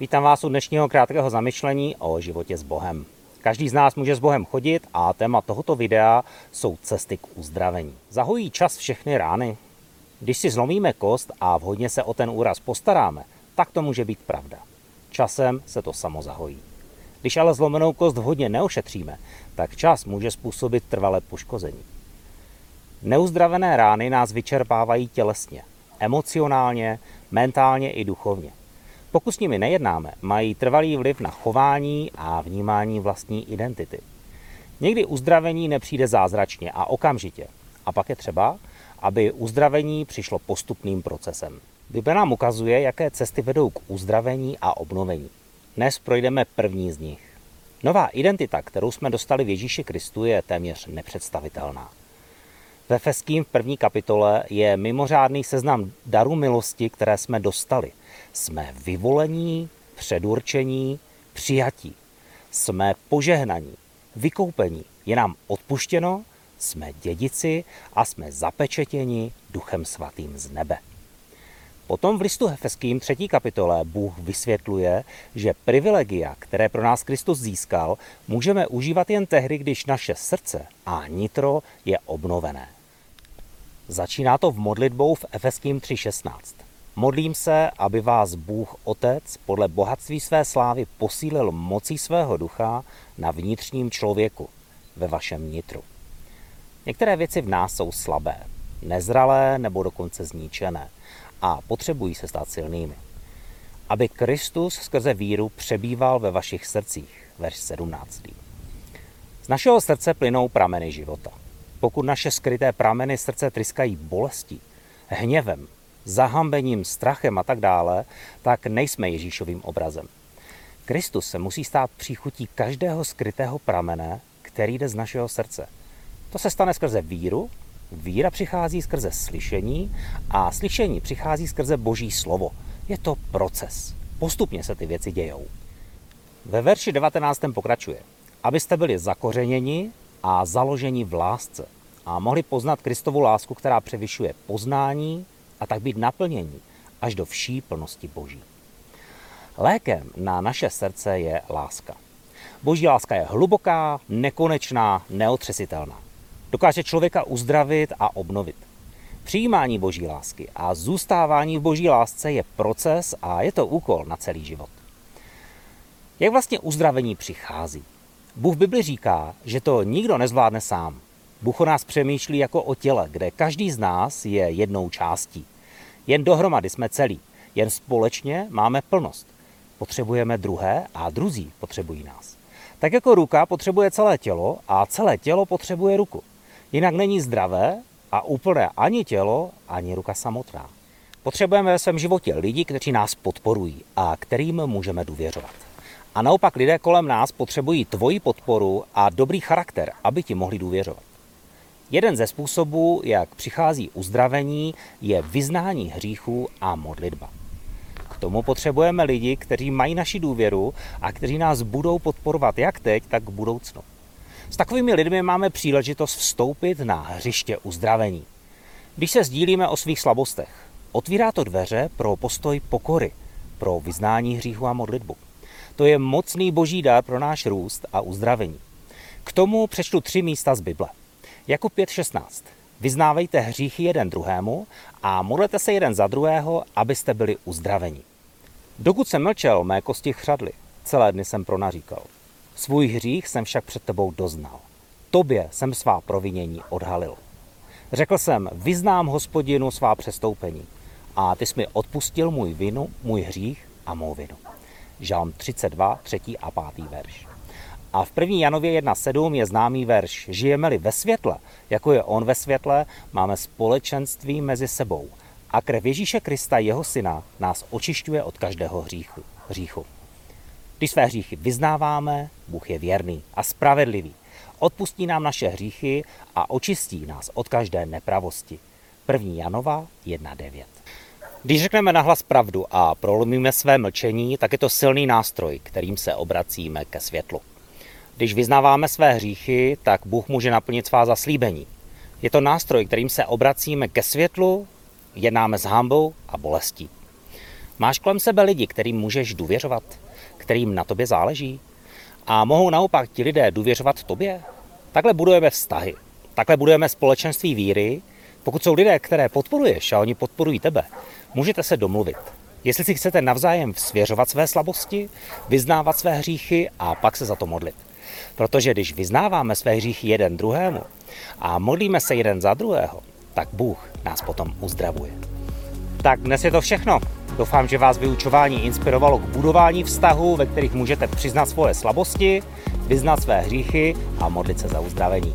Vítám vás u dnešního krátkého zamyšlení o životě s Bohem. Každý z nás může s Bohem chodit a téma tohoto videa jsou cesty k uzdravení. Zahojí čas všechny rány? Když si zlomíme kost a vhodně se o ten úraz postaráme, tak to může být pravda. Časem se to samo zahojí. Když ale zlomenou kost vhodně neošetříme, tak čas může způsobit trvalé poškození. Neuzdravené rány nás vyčerpávají tělesně, emocionálně, mentálně i duchovně. Pokud s nimi nejednáme, mají trvalý vliv na chování a vnímání vlastní identity. Někdy uzdravení nepřijde zázračně a okamžitě. A pak je třeba, aby uzdravení přišlo postupným procesem. Bible nám ukazuje, jaké cesty vedou k uzdravení a obnovení. Dnes projdeme první z nich. Nová identita, kterou jsme dostali v Ježíši Kristu, je téměř nepředstavitelná. Ve Feským v první kapitole je mimořádný seznam darů milosti, které jsme dostali. Jsme vyvolení, předurčení, přijatí. Jsme požehnaní, vykoupení. Je nám odpuštěno, jsme dědici a jsme zapečetěni Duchem Svatým z nebe. Potom v listu Hefeským třetí kapitole Bůh vysvětluje, že privilegia, které pro nás Kristus získal, můžeme užívat jen tehdy, když naše srdce a nitro je obnovené. Začíná to v modlitbou v Efeským 3.16. Modlím se, aby vás Bůh Otec podle bohatství své slávy posílil mocí svého ducha na vnitřním člověku, ve vašem nitru. Některé věci v nás jsou slabé, nezralé nebo dokonce zničené a potřebují se stát silnými. Aby Kristus skrze víru přebýval ve vašich srdcích, verš 17. Z našeho srdce plynou prameny života. Pokud naše skryté prameny srdce tryskají bolestí, hněvem, zahambením, strachem a tak dále, tak nejsme Ježíšovým obrazem. Kristus se musí stát příchutí každého skrytého pramene, který jde z našeho srdce. To se stane skrze víru, víra přichází skrze slyšení a slyšení přichází skrze Boží slovo. Je to proces. Postupně se ty věci dějou. Ve verši 19. pokračuje. Abyste byli zakořeněni a založeni v lásce a mohli poznat Kristovu lásku, která převyšuje poznání a tak být naplnění až do vší plnosti Boží. Lékem na naše srdce je láska. Boží láska je hluboká, nekonečná, neotřesitelná. Dokáže člověka uzdravit a obnovit. Přijímání Boží lásky a zůstávání v Boží lásce je proces a je to úkol na celý život. Jak vlastně uzdravení přichází? Bůh v Bibli říká, že to nikdo nezvládne sám. Bůh o nás přemýšlí jako o těle, kde každý z nás je jednou částí. Jen dohromady jsme celí, jen společně máme plnost. Potřebujeme druhé a druzí potřebují nás. Tak jako ruka potřebuje celé tělo a celé tělo potřebuje ruku. Jinak není zdravé a úplné ani tělo, ani ruka samotná. Potřebujeme ve svém životě lidi, kteří nás podporují a kterým můžeme důvěřovat. A naopak lidé kolem nás potřebují tvoji podporu a dobrý charakter, aby ti mohli důvěřovat. Jeden ze způsobů, jak přichází uzdravení, je vyznání hříchů a modlitba. K tomu potřebujeme lidi, kteří mají naši důvěru a kteří nás budou podporovat jak teď, tak v budoucnu. S takovými lidmi máme příležitost vstoupit na hřiště uzdravení. Když se sdílíme o svých slabostech, otvírá to dveře pro postoj pokory, pro vyznání hříchu a modlitbu. To je mocný boží dar pro náš růst a uzdravení. K tomu přečtu tři místa z Bible. Jakub 5.16. Vyznávejte hříchy jeden druhému a modlete se jeden za druhého, abyste byli uzdraveni. Dokud jsem mlčel, mé kosti chřadly. Celé dny jsem pronaříkal. Svůj hřích jsem však před tebou doznal. Tobě jsem svá provinění odhalil. Řekl jsem, vyznám hospodinu svá přestoupení. A ty jsi mi odpustil můj vinu, můj hřích a mou vinu. Žalm 32, 3. a 5. verš. A v 1. Janově 1.7 je známý verš. Žijeme-li ve světle, jako je on ve světle, máme společenství mezi sebou. A krev Ježíše Krista, jeho syna, nás očišťuje od každého hříchu. hříchu. Když své hříchy vyznáváme, Bůh je věrný a spravedlivý. Odpustí nám naše hříchy a očistí nás od každé nepravosti. 1. Janova 1.9. Když řekneme nahlas pravdu a prolomíme své mlčení, tak je to silný nástroj, kterým se obracíme ke světlu. Když vyznáváme své hříchy, tak Bůh může naplnit svá zaslíbení. Je to nástroj, kterým se obracíme ke světlu, jednáme s hambou a bolestí. Máš kolem sebe lidi, kterým můžeš důvěřovat, kterým na tobě záleží? A mohou naopak ti lidé důvěřovat tobě? Takhle budujeme vztahy. Takhle budujeme společenství víry. Pokud jsou lidé, které podporuješ a oni podporují tebe, můžete se domluvit. Jestli si chcete navzájem svěřovat své slabosti, vyznávat své hříchy a pak se za to modlit. Protože když vyznáváme své hříchy jeden druhému a modlíme se jeden za druhého, tak Bůh nás potom uzdravuje. Tak dnes je to všechno. Doufám, že vás vyučování inspirovalo k budování vztahu, ve kterých můžete přiznat svoje slabosti, vyznat své hříchy a modlit se za uzdravení.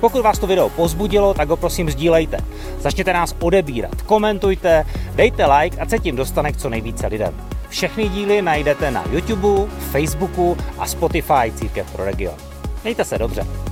Pokud vás to video pozbudilo, tak ho prosím sdílejte. Začněte nás odebírat, komentujte, dejte like a se tím dostane k co nejvíce lidem. Všechny díly najdete na YouTube, Facebooku a Spotify Církev pro region. Mějte se dobře.